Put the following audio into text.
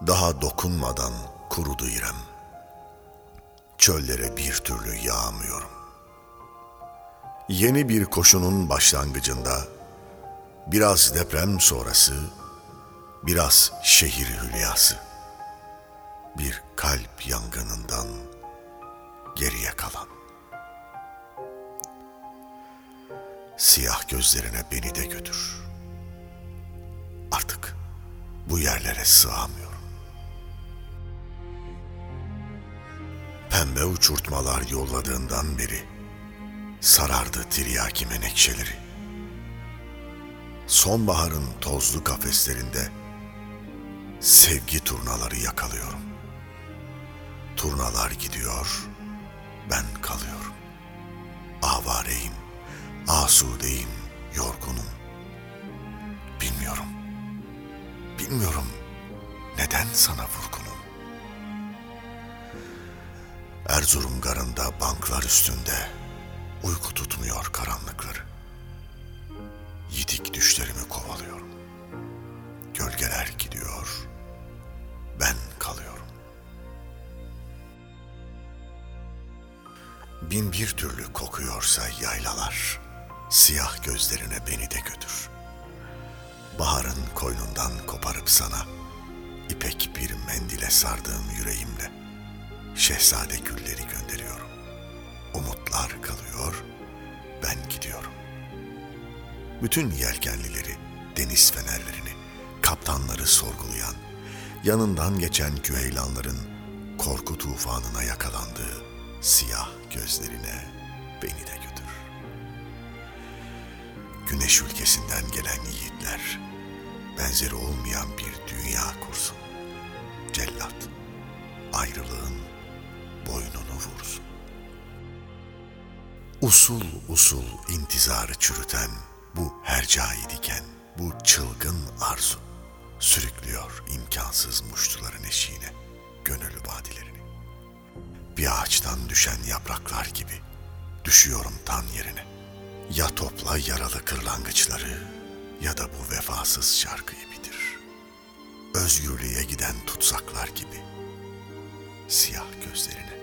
Daha dokunmadan kurudu İrem. Çöllere bir türlü yağmıyorum. Yeni bir koşunun başlangıcında, biraz deprem sonrası, biraz şehir hülyası, bir kalp yangınından geriye kalan. Siyah gözlerine beni de götür. Artık bu yerlere sığamıyorum. Pembe uçurtmalar yolladığından beri sarardı tiryaki menekşeleri. Sonbaharın tozlu kafeslerinde sevgi turnaları yakalıyorum. Turnalar gidiyor, ben kalıyorum. Avareyim, asudeyim, yorgunum. Bilmiyorum. Bilmiyorum neden sana vurgunum. Erzurum garında banklar üstünde uyku tutmuyor karanlıkları. Yitik düşlerimi kovalıyorum. Gölgeler gidiyor, ben kalıyorum. Bin bir türlü kokuyorsa yaylalar, siyah gözlerine beni de götür. Baharın koynundan koparıp sana, ipek bir mendile sardığım yüreğimle, şehzade gülleri gönderiyorum. Umutlar kalıyor, ben gidiyorum. Bütün yelkenlileri, deniz fenerlerini, kaptanları sorgulayan, yanından geçen küheylanların korku tufanına yakalandığı siyah gözlerine beni de götür. Güneş ülkesinden gelen yiğitler, benzeri olmayan bir dünya kursun. Cellat, ayrılığın boynunu vursun. Usul usul intizarı çürüten bu hercai diken, bu çılgın arzu sürüklüyor imkansız muştuların eşiğine gönüllü vadilerini. Bir ağaçtan düşen yapraklar gibi düşüyorum tan yerine. Ya topla yaralı kırlangıçları ya da bu vefasız şarkıyı bitir. Özgürlüğe giden tutsaklar gibi siyah gözlerine.